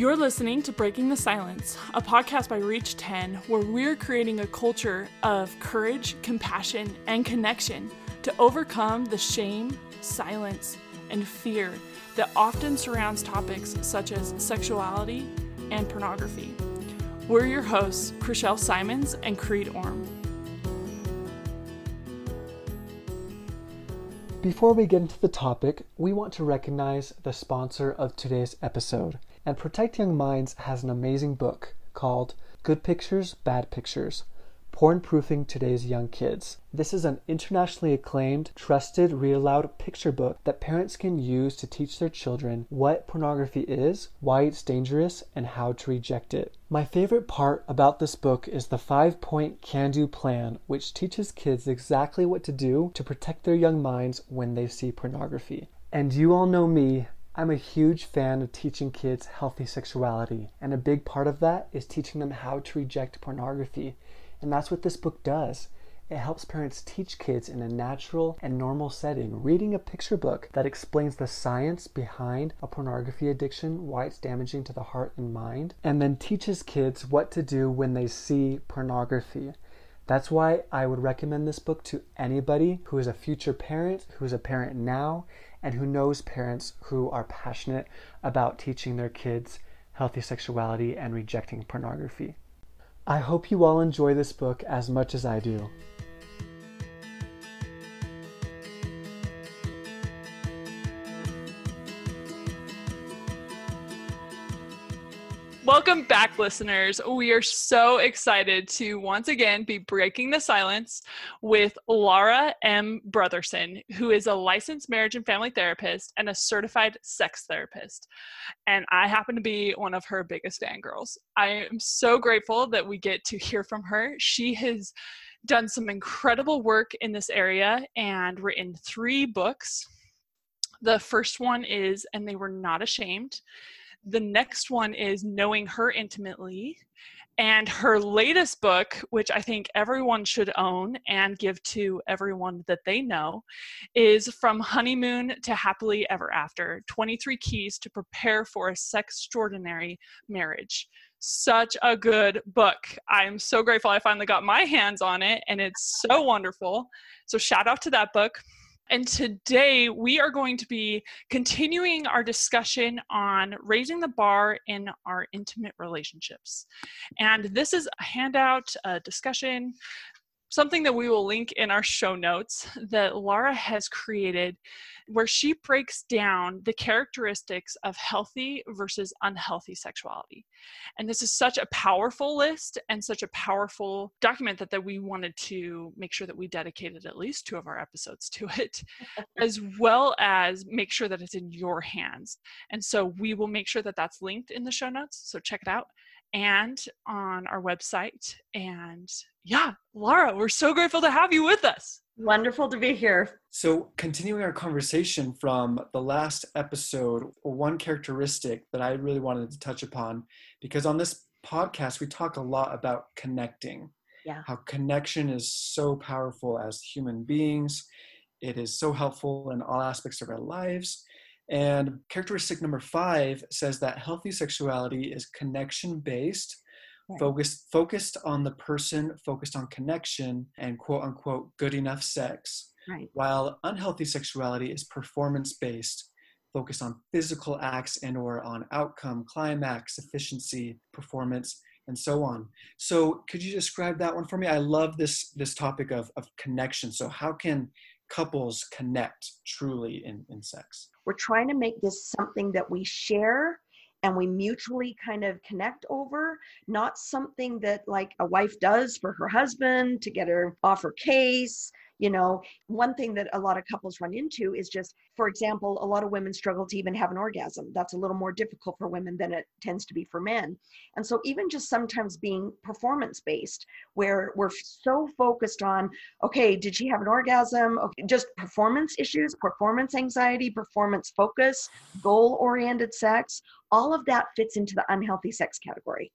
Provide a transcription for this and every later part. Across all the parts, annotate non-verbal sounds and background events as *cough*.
You're listening to Breaking the Silence, a podcast by Reach 10, where we're creating a culture of courage, compassion, and connection to overcome the shame, silence, and fear that often surrounds topics such as sexuality and pornography. We're your hosts, Chriselle Simons and Creed Orm. Before we get into the topic, we want to recognize the sponsor of today's episode. And Protect Young Minds has an amazing book called Good Pictures, Bad Pictures Porn Proofing Today's Young Kids. This is an internationally acclaimed, trusted, read aloud picture book that parents can use to teach their children what pornography is, why it's dangerous, and how to reject it. My favorite part about this book is the five point can do plan, which teaches kids exactly what to do to protect their young minds when they see pornography. And you all know me, I'm a huge fan of teaching kids healthy sexuality, and a big part of that is teaching them how to reject pornography. And that's what this book does. It helps parents teach kids in a natural and normal setting, reading a picture book that explains the science behind a pornography addiction, why it's damaging to the heart and mind, and then teaches kids what to do when they see pornography. That's why I would recommend this book to anybody who is a future parent, who is a parent now, and who knows parents who are passionate about teaching their kids healthy sexuality and rejecting pornography. I hope you all enjoy this book as much as I do. Welcome back, listeners. We are so excited to once again be breaking the silence with Laura M. Brotherson, who is a licensed marriage and family therapist and a certified sex therapist. And I happen to be one of her biggest fangirls. I am so grateful that we get to hear from her. She has done some incredible work in this area and written three books. The first one is And They Were Not Ashamed the next one is Knowing Her Intimately. And her latest book, which I think everyone should own and give to everyone that they know, is From Honeymoon to Happily Ever After 23 Keys to Prepare for a Sextraordinary Marriage. Such a good book. I'm so grateful I finally got my hands on it, and it's so wonderful. So, shout out to that book. And today we are going to be continuing our discussion on raising the bar in our intimate relationships. And this is a handout, a discussion, something that we will link in our show notes that Laura has created where she breaks down the characteristics of healthy versus unhealthy sexuality. And this is such a powerful list and such a powerful document that, that we wanted to make sure that we dedicated at least two of our episodes to it, *laughs* as well as make sure that it's in your hands. And so we will make sure that that's linked in the show notes. So check it out and on our website. And yeah, Laura, we're so grateful to have you with us. Wonderful to be here. So, continuing our conversation from the last episode, one characteristic that I really wanted to touch upon, because on this podcast, we talk a lot about connecting. Yeah. How connection is so powerful as human beings. It is so helpful in all aspects of our lives. And characteristic number five says that healthy sexuality is connection based focused focused on the person focused on connection and quote unquote good enough sex right. while unhealthy sexuality is performance based focused on physical acts and or on outcome climax efficiency performance and so on. So could you describe that one for me? I love this this topic of, of connection. So how can couples connect truly in, in sex we're trying to make this something that we share and we mutually kind of connect over, not something that like a wife does for her husband to get her off her case, you know one thing that a lot of couples run into is just for example a lot of women struggle to even have an orgasm. That's a little more difficult for women than it tends to be for men. And so even just sometimes being performance based where we're so focused on okay did she have an orgasm? Okay, just performance issues performance anxiety performance focus goal oriented sex all of that fits into the unhealthy sex category.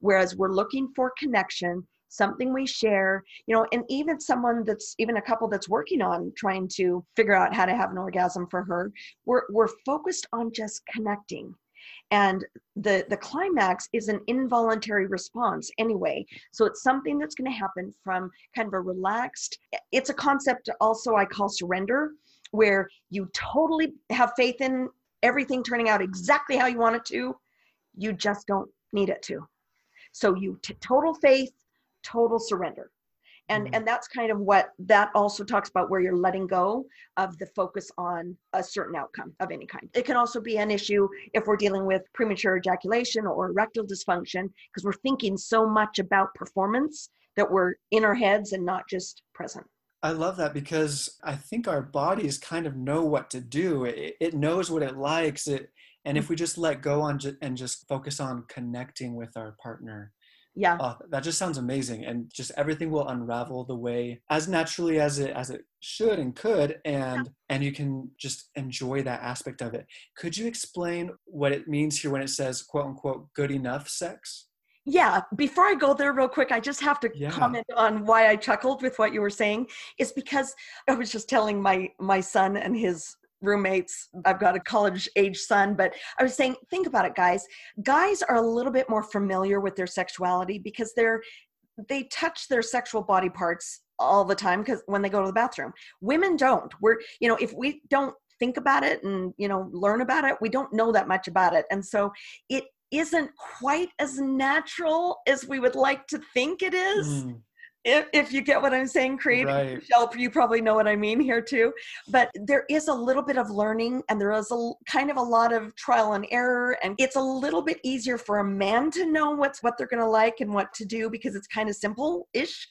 Whereas we're looking for connection something we share, you know, and even someone that's even a couple that's working on trying to figure out how to have an orgasm for her, we're we're focused on just connecting. and the the climax is an involuntary response anyway so it's something that's going to happen from kind of a relaxed it's a concept also i call surrender where you totally have faith in everything turning out exactly how you want it to you just don't need it to so you t- total faith total surrender and mm-hmm. and that's kind of what that also talks about where you're letting go of the focus on a certain outcome of any kind it can also be an issue if we're dealing with premature ejaculation or erectile dysfunction because we're thinking so much about performance that we're in our heads and not just present I love that because I think our bodies kind of know what to do. It, it knows what it likes. It, and if mm. we just let go on ju- and just focus on connecting with our partner, yeah oh, that just sounds amazing and just everything will unravel the way as naturally as it as it should and could and yeah. and you can just enjoy that aspect of it could you explain what it means here when it says quote unquote good enough sex yeah before i go there real quick i just have to yeah. comment on why i chuckled with what you were saying is because i was just telling my my son and his roommates. I've got a college age son, but I was saying, think about it, guys. Guys are a little bit more familiar with their sexuality because they're they touch their sexual body parts all the time because when they go to the bathroom. Women don't. We're, you know, if we don't think about it and, you know, learn about it, we don't know that much about it. And so it isn't quite as natural as we would like to think it is. Mm if, if you get what I'm saying, Creed. Right. Michelle, you probably know what I mean here too. But there is a little bit of learning and there is a kind of a lot of trial and error. And it's a little bit easier for a man to know what's what they're gonna like and what to do because it's kind of simple-ish.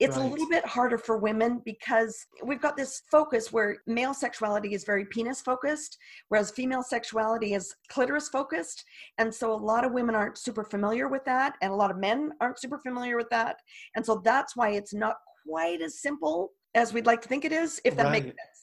It's right. a little bit harder for women because we've got this focus where male sexuality is very penis focused, whereas female sexuality is clitoris focused. And so a lot of women aren't super familiar with that, and a lot of men aren't super familiar with that. And so that's why it's not quite as simple as we'd like to think it is, if that right. makes sense.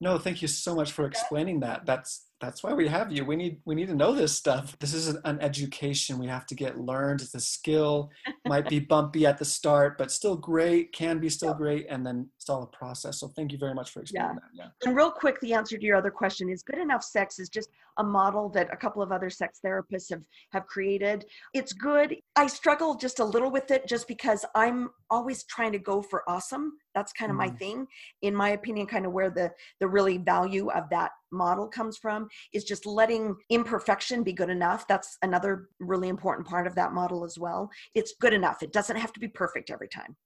No, thank you so much for explaining that. That's that's why we have you. We need we need to know this stuff. This is an education we have to get learned. It's a skill. *laughs* Might be bumpy at the start, but still great. Can be still great, and then it's all a process. So thank you very much for explaining yeah. that. Yeah. And real quick, the answer to your other question is good enough sex is just a model that a couple of other sex therapists have have created. It's good. I struggle just a little with it, just because I'm always trying to go for awesome. That's kind of mm. my thing, in my opinion. Kind of where the the really value of that model comes from is just letting imperfection be good enough. That's another really important part of that model as well. It's good enough. It doesn't have to be perfect every time.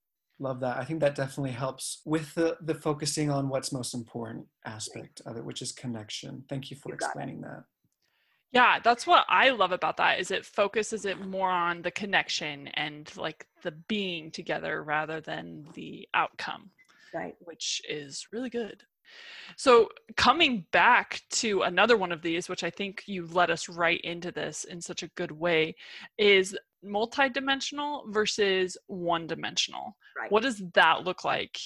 Love that. I think that definitely helps with the, the focusing on what's most important aspect of it, which is connection. Thank you for you explaining that. Yeah, that's what I love about that is it focuses it more on the connection and like the being together rather than the outcome. Right. Which is really good. So, coming back to another one of these, which I think you led us right into this in such a good way, is multidimensional versus one dimensional. Right. What does that look like?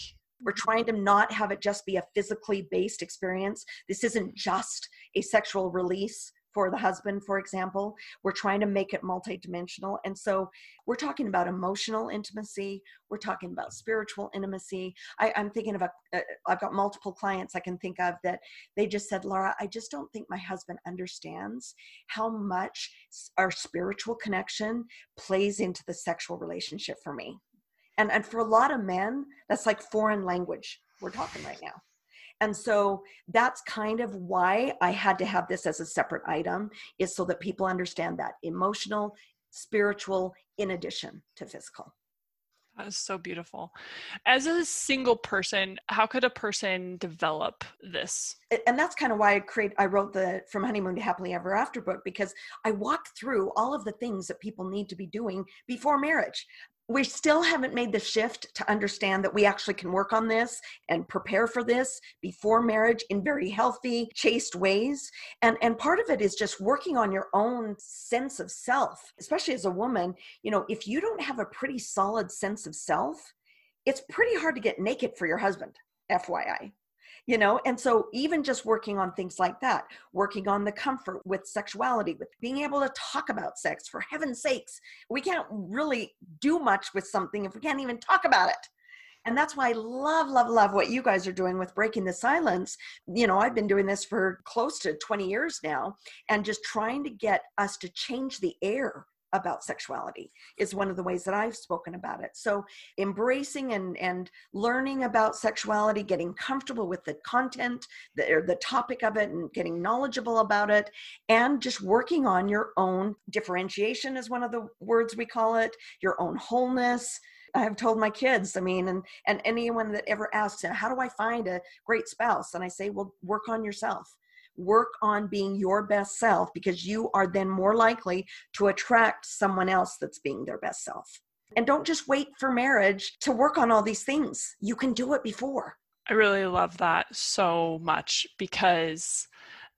We're trying to not have it just be a physically based experience. This isn't just a sexual release for the husband, for example. We're trying to make it multidimensional. And so we're talking about emotional intimacy. We're talking about spiritual intimacy. I, am thinking of a, uh, I've got multiple clients I can think of that they just said, Laura, I just don't think my husband understands how much our spiritual connection plays into the sexual relationship for me. And, and for a lot of men, that's like foreign language we're talking right now. And so that's kind of why I had to have this as a separate item, is so that people understand that emotional, spiritual, in addition to physical. That is so beautiful. As a single person, how could a person develop this? And that's kind of why I create I wrote the From Honeymoon to Happily Ever After book because I walked through all of the things that people need to be doing before marriage we still haven't made the shift to understand that we actually can work on this and prepare for this before marriage in very healthy chaste ways. And and part of it is just working on your own sense of self especially as a woman. You know if you don't have a pretty solid sense of self it's pretty hard to get naked for your husband fyi you know and so even just working on things like that working on the comfort with sexuality with being able to talk about sex for heaven's sakes we can't really do much with something if we can't even talk about it And that's why I love, love, love what you guys are doing with breaking the silence. You know, I've been doing this for close to 20 years now and just trying to get us to change the air about sexuality is one of the ways that I've spoken about it. So embracing and and learning about sexuality, getting comfortable with the content, the, the topic of it and getting knowledgeable about it and just working on your own differentiation is one of the words we call it, your own wholeness. I've told my kids, I mean, and and anyone that ever asks, how do I find a great spouse? And I say, well, work on yourself work on being your best self because you are then more likely to attract someone else that's being their best self. And don't just wait for marriage to work on all these things. You can do it before. I really love that so much because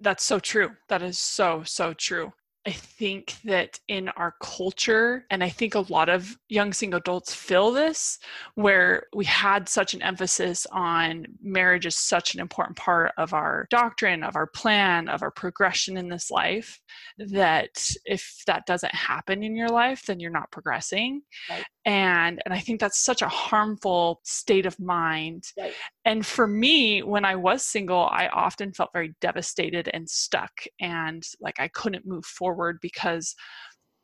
that's so true. That is so, so true. I think that in our culture, and I think a lot of young single adults feel this, where we had such an emphasis on marriage is such an important part of our doctrine, of our plan, of our progression in this life, that if that doesn't happen in your life, then you're not progressing. Right. And and I think that's such a harmful state of mind. Right. And for me, when I was single, I often felt very devastated and stuck and like I couldn't move forward because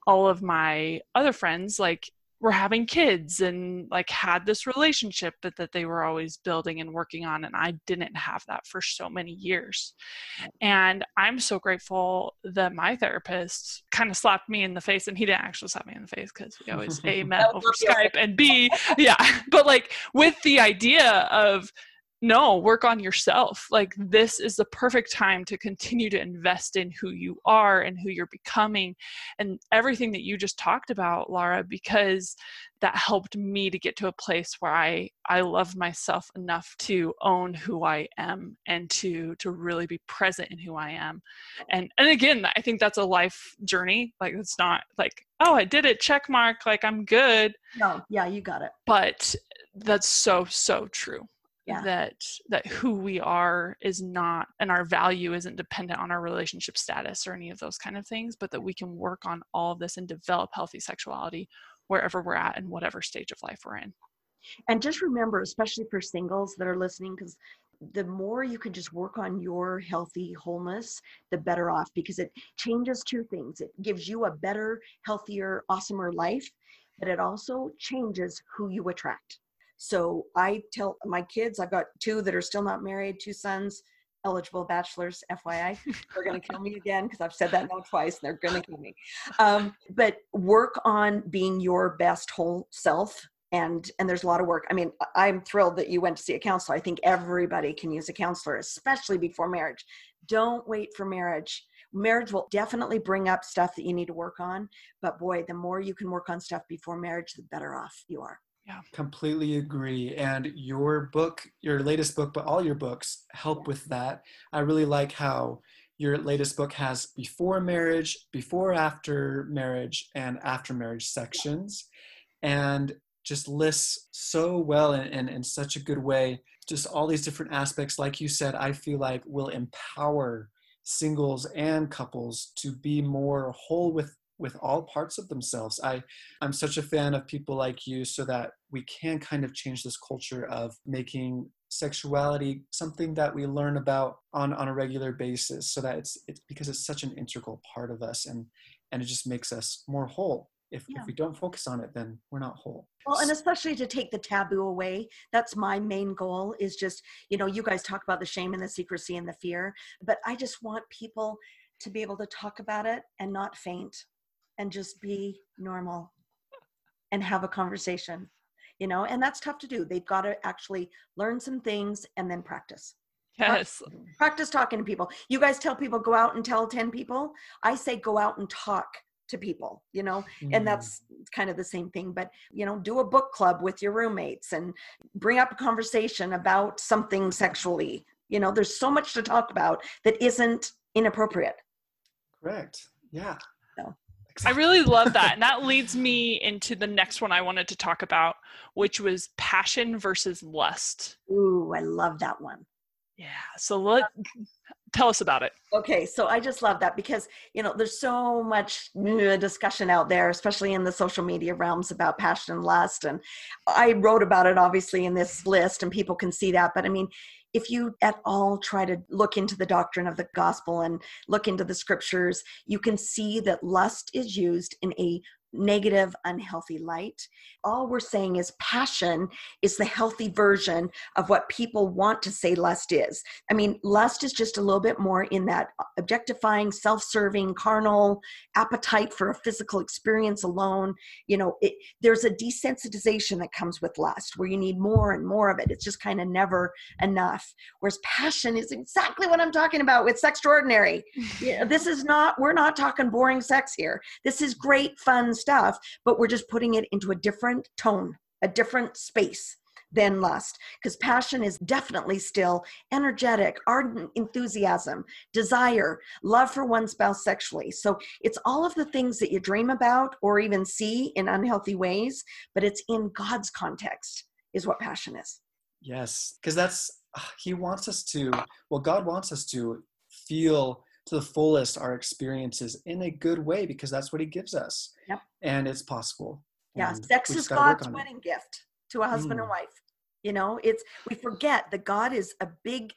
all of my other friends like were having kids and like had this relationship that, that they were always building and working on and i didn't have that for so many years. And i'm so grateful that my therapist kind of slapped me in the face and he didn't actually slap me in the face because we always a *laughs* met over skype and b *laughs* yeah but like with the idea of no work on yourself. Like mm-hmm. this is the perfect time to continue to invest in who you are and who you're becoming and everything that you just talked about Laura because that helped me to get to a place where I I love myself enough to own who I am and to to really be present in who I am. And and again I think that's a life journey. Like it's not like oh I did it check mark like I'm good. No yeah you got it. But that's so so true yeah. that that who we are is not and our value isn't dependent on our relationship status or any of those kind of things but that we can work on all of this and develop healthy sexuality wherever we're at and whatever stage of life we're in and just remember especially for singles that are listening because the more you can just work on your healthy wholeness, the better off because it changes two things. It gives you a better, healthier, awesomer life, but it also changes who you attract. So I tell my kids, I've got two that are still not married, two sons, eligible bachelors, FYI. They're going to kill me again because I've said that now twice and they're going to kill me. Um, but work on being your best whole self. And, and there's a lot of work. I mean, I'm thrilled that you went to see a counselor. I think everybody can use a counselor, especially before marriage. Don't wait for marriage. Marriage will definitely bring up stuff that you need to work on. But boy, the more you can work on stuff before marriage, the better off you are. Yeah. Completely agree. And your book, your latest book, but all your books help with that. I really like how your latest book has before marriage, before after marriage, and after marriage sections. And just lists so well and in, in, in such a good way just all these different aspects like you said i feel like will empower singles and couples to be more whole with with all parts of themselves. I, I'm such a fan of people like you so that we can kind of change this culture of making sexuality something that we learn about on, on a regular basis so that it's, it's because it's such an integral part of us and, and it just makes us more whole. If, yeah. if we don't focus on it, then we're not whole. Well, and especially to take the taboo away. That's my main goal is just, you know, you guys talk about the shame and the secrecy and the fear, but I just want people to be able to talk about it and not faint and just be normal and have a conversation you know and that's tough to do. They've got to actually learn some things and then practice. Yes. practice talking to people. You guys tell people go out and tell 10 people. I say go out and talk to people you know mm. and that's kind of the same thing. But you know do a book club with your roommates and bring up a conversation about something sexually. You know there's so much to talk about that isn't inappropriate. Correct. Yeah I really love that. And that *laughs* leads me into the next one I wanted to talk about, which was passion versus lust. Ooh, I love that one. Yeah. So let tell us about it. Okay, so I just love that because you know there's so much discussion out there, especially in the social media realms about passion and lust, and I wrote about it obviously in this list, and people can see that. But I mean, if you at all try to look into the doctrine of the gospel and look into the scriptures, you can see that lust is used in a negative, unhealthy light. All we're saying is passion is the healthy version of what people want to say lust is. I mean, lust is just a little bit more in that objectifying, self serving, carnal appetite for a physical experience alone. You know, it, there's a desensitization that comes with lust where you need more and more of it. It's just kind of never enough. Whereas passion is exactly what I'm talking about with Sextraordinary. yeah, *laughs* this is not, we're not talking boring sex here. This is great, fun stuff, but we're just putting it into a different tone, a different space than lust. Because passion is definitely still energetic ardent enthusiasm desire love for one spouse sexually. So it's all of the things that you dream about or even see in unhealthy ways but it's in god's context is what passion is. Yes because that's he wants us to well god wants us to feel to the fullest our experiences in a good way because that's what he gives us. Yep. And it's possible. Yeah, sex is God's wedding it. gift to a husband mm. and wife. You know, it's we forget that God is a big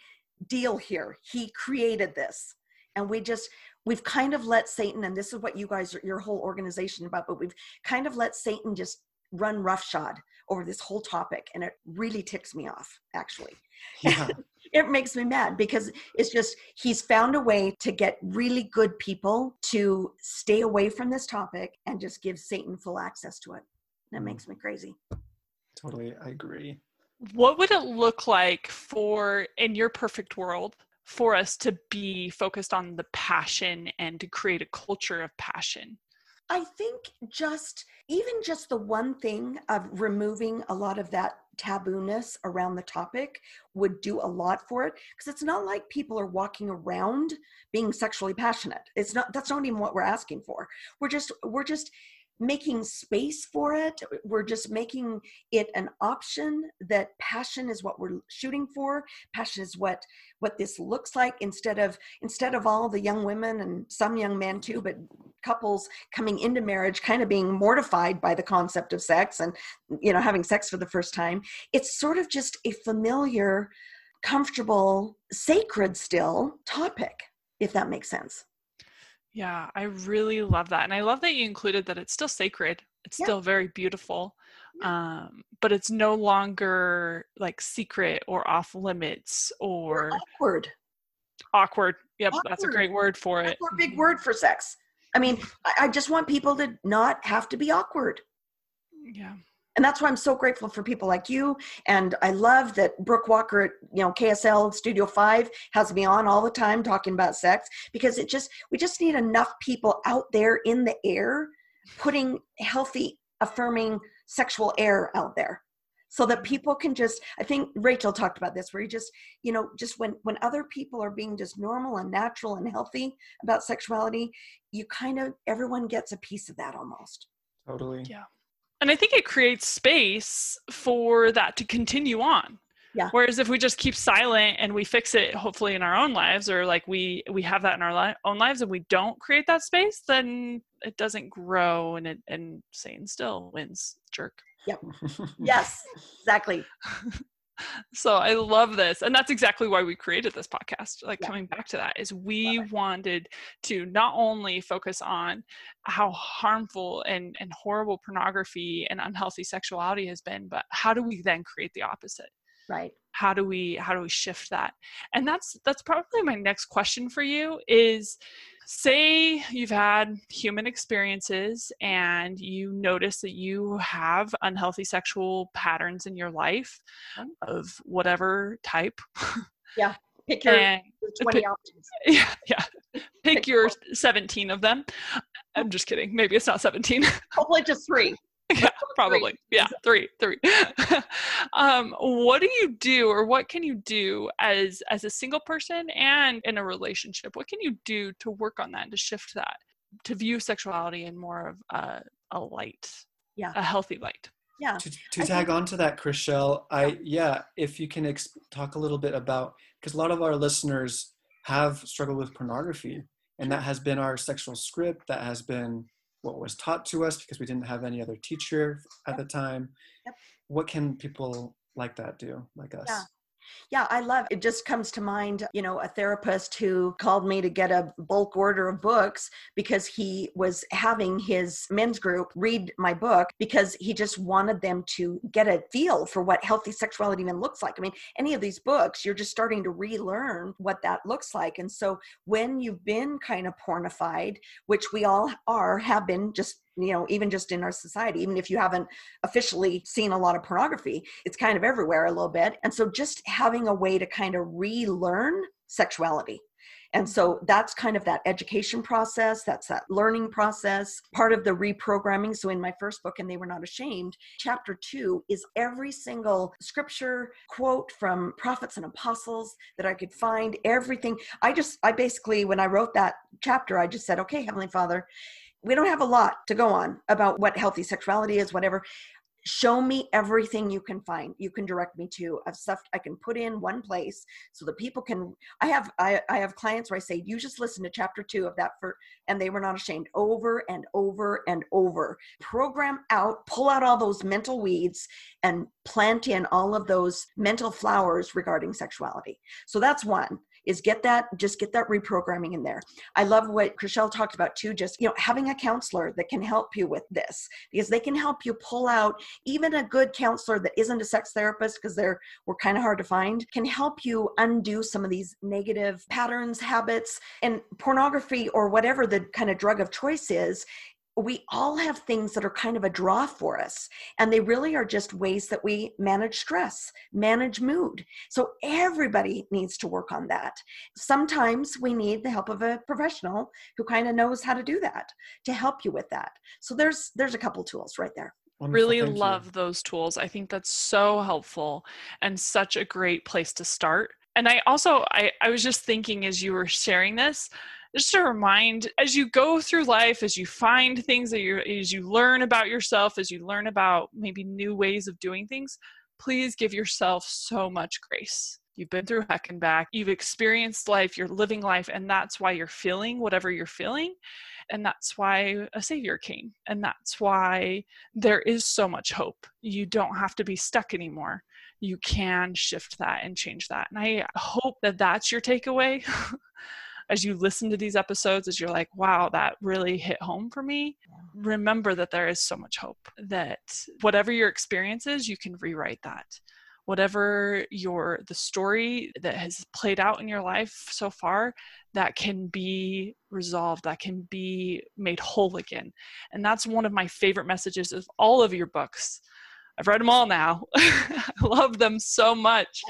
deal here. He created this. And we just we've kind of let Satan and this is what you guys are your whole organization about, but we've kind of let Satan just run roughshod over this whole topic and it really ticks me off actually. Yeah. *laughs* it makes me mad because it's just he's found a way to get really good people to stay away from this topic and just give Satan full access to it. That makes me crazy. Totally, I agree. What would it look like for in your perfect world for us to be focused on the passion and to create a culture of passion? I think just even just the one thing of removing a lot of that tabooness around the topic would do a lot for it because it's not like people are walking around being sexually passionate. It's not that's not even what we're asking for. We're just we're just making space for it. We're just making it an option that passion is what we're shooting for. Passion is what what this looks like instead of instead of all the young women and some young men too but couples coming into marriage kind of being mortified by the concept of sex and you know having sex for the first time. It's sort of just a familiar comfortable sacred still topic if that makes sense yeah, I really love that. And I love that you included that it's still sacred. It's yeah. still very beautiful. Um, but it's no longer like secret or off limits or, or awkward. Awkward. Yep, awkward. that's a great word for it. That's a big word for sex. I mean, I, I just want people to not have to be awkward. Yeah and that's why I'm so grateful for people like you. And I love that Brooke Walker at you know KSL Studio Five has me on all the time talking about sex because it just we just need enough people out there in the air putting healthy, affirming sexual air out there so that people can just i think rachel talked about this where you just you know just when when other people are being just normal and natural and healthy about sexuality you kind of everyone gets a piece of that almost. Totally. Yeah and I think it creates space for that to continue on. Yeah. Whereas if we just keep silent and we fix it, hopefully in our own lives, or like we we have that in our li- own lives, and we don't create that space, then it doesn't grow, and it and Satan still wins. Jerk. Yep. *laughs* yes. Exactly. *laughs* so I love this. And that's exactly why we created this podcast. Like yeah. coming back to that is we wanted to not only focus on how harmful and, and horrible pornography and unhealthy sexuality has been, but how do we then create the opposite? Right. How do we how do we shift that? And that's that's probably my next question for you is say you've had human experiences and you notice that you have unhealthy sexual patterns in your life oh. of whatever type. *laughs* Yeah. Pick your, and, *laughs* 20 pick, options. Yeah, yeah. Pick, pick your 17 of them. I'm just kidding. Maybe it's not 17. Hopefully just three. *laughs* yeah, *laughs* probably. Yeah, three, three. *laughs* um, what do you do, or what can you do as as a single person and in a relationship? What can you do to work on that, to shift that, to view sexuality in more of a, a light, yeah, a healthy light? Yeah. To, to tag on to that, Chriselle, I yeah, if you can ex- talk a little bit about because a lot of our listeners have struggled with pornography, and that has been our sexual script. That has been what was taught to us because we didn't have any other teacher at the time. Yep. What can people like that do, like us? Yeah. Yeah, I love it. Just comes to mind, you know, a therapist who called me to get a bulk order of books because he was having his men's group read my book because he just wanted them to get a feel for what healthy sexuality even looks like. I mean, any of these books, you're just starting to relearn what that looks like. And so when you've been kind of pornified, which we all are, have been just you know even just in our society even if you haven't officially seen a lot of pornography it's kind of everywhere a little bit and so just having a way to kind of relearn sexuality and so that's kind of that education process, that's that learning process, part of the reprogramming. So in my first book, And They Were Not Ashamed, chapter two is every single scripture quote from prophets and apostles that I could find, everything. I just, I basically, when I wrote that chapter, I just said, okay, Heavenly Father, we don't have a lot to go on about what healthy sexuality is, whatever. Show me everything you can find. You can direct me to of stuff I can put in one place so that people can. I have I, I have clients where I say, you just listen to chapter two of that for, and they were not ashamed over and over and over. Program out, pull out all those mental weeds, and plant in all of those mental flowers regarding sexuality. So that's one is get that just get that reprogramming in there. I love what Chriselle talked about too just you know having a counselor that can help you with this because they can help you pull out even a good counselor that isn't a sex therapist because they're we're kind of hard to find can help you undo some of these negative patterns habits and pornography or whatever the kind of drug of choice is we all have things that are kind of a draw for us and they really are just ways that we manage stress manage mood. So everybody needs to work on that. Sometimes we need the help of a professional who kind of knows how to do that to help you with that. So there's there's a couple tools right there. Wonderful. really Thank love you. those tools. I think that's so helpful and such a great place to start. And i also i, I was just thinking as you were sharing this just to remind as you go through life as you find things that you as you learn about yourself as you learn about maybe new ways of doing things please give yourself so much grace. You've been through heck and back. You've experienced life. You're living life and that's why you're feeling whatever you're feeling and that's why a savior came and that's why there is so much hope. You don't have to be stuck anymore. You can shift that and change that and i hope that that's your takeaway *laughs* as you listen to these episodes, as you're like, wow, that really hit home for me, remember that there is so much hope that whatever your experience is, you can rewrite that. Whatever your the story that has played out in your life so far, that can be resolved, that can be made whole again. And that's one of my favorite messages of all of your books. I've read them all now. *laughs* I love them so much.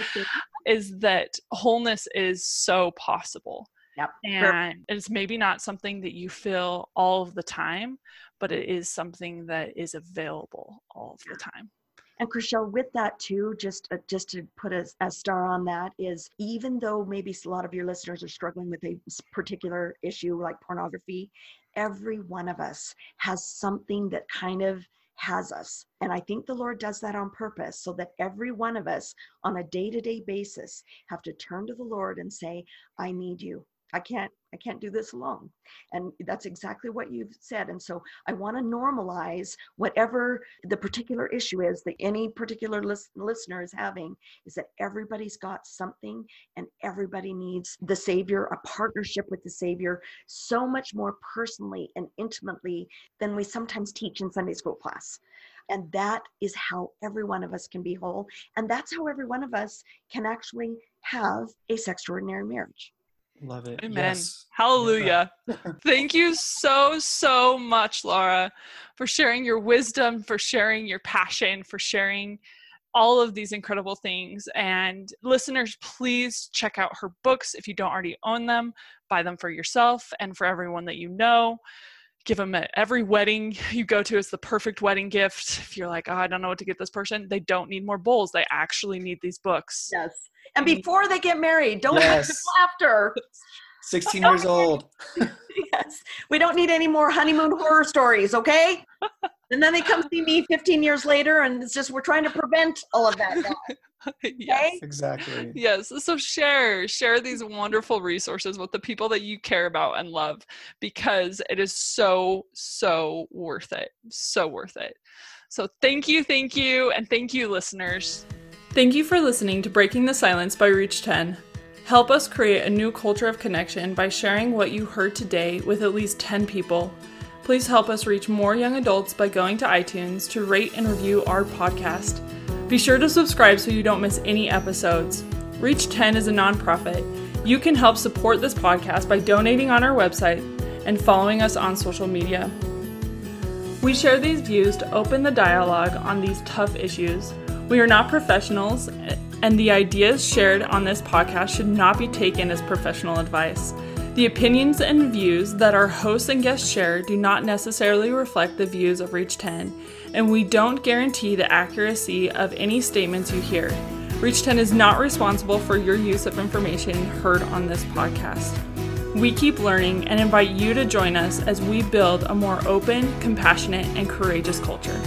Is that wholeness is so possible. Yep. And it's maybe not something that you feel all of the time, but it is something that is available all of the time. And Chriselle, with that too, just uh, just to put a, a, star on that is even though maybe a lot of your listeners are struggling with a particular issue like pornography, every one of us has something that kind of has us. And I think the Lord does that on purpose so that every one of us on a day to day basis have to turn to the Lord and say, I need you. I can't I can't do this alone. And that's exactly what you've said. And so I want to normalize whatever the particular issue is that any particular lis- listener is having is that everybody's got something and everybody needs the Savior, a partnership with the Savior, so much more personally and intimately than we sometimes teach in Sunday school class. And that is how every one of us can be whole. And that's how every one of us can actually have a sextraordinary marriage. Love it. Amen. Yes. Hallelujah. *laughs* Thank you so, so much, Laura, for sharing your wisdom, for sharing your passion, for sharing all of these incredible things. And listeners, please check out her books if you don't already own them. Buy them for yourself and for everyone that you know. Give them at every wedding you go to is the perfect wedding gift. If you're like, oh, I don't know what to get this person, they don't need more bowls. They actually need these books. Yes and mm-hmm. before they get married. Don't yes. *laughs* after. 16 years old. *laughs* yes. We don't need any more honeymoon horror stories, okay? *laughs* And then they come see me 15 years later, and it's just we're trying to prevent all of that. Now. *laughs* yes. Exactly. Yes. So share, share these wonderful resources with the people that you care about and love because it is so, so worth it. So worth it. So thank you, thank you, and thank you, listeners. Thank you for listening to Breaking the Silence by Reach 10. Help us create a new culture of connection by sharing what you heard today with at least 10 people. Please help us reach more young adults by going to iTunes to rate and review our podcast. Be sure to subscribe so you don't miss any episodes. Reach 10 is a nonprofit. You can help support this podcast by donating on our website and following us on social media. We share these views to open the dialogue on these tough issues. We are not professionals, and the ideas shared on this podcast should not be taken as professional advice. The opinions and views that our hosts and guests share do not necessarily reflect the views of Reach 10, and we don't guarantee the accuracy of any statements you hear. Reach 10 is not responsible for your use of information heard on this podcast. We keep learning and invite you to join us as we build a more open, compassionate, and courageous culture.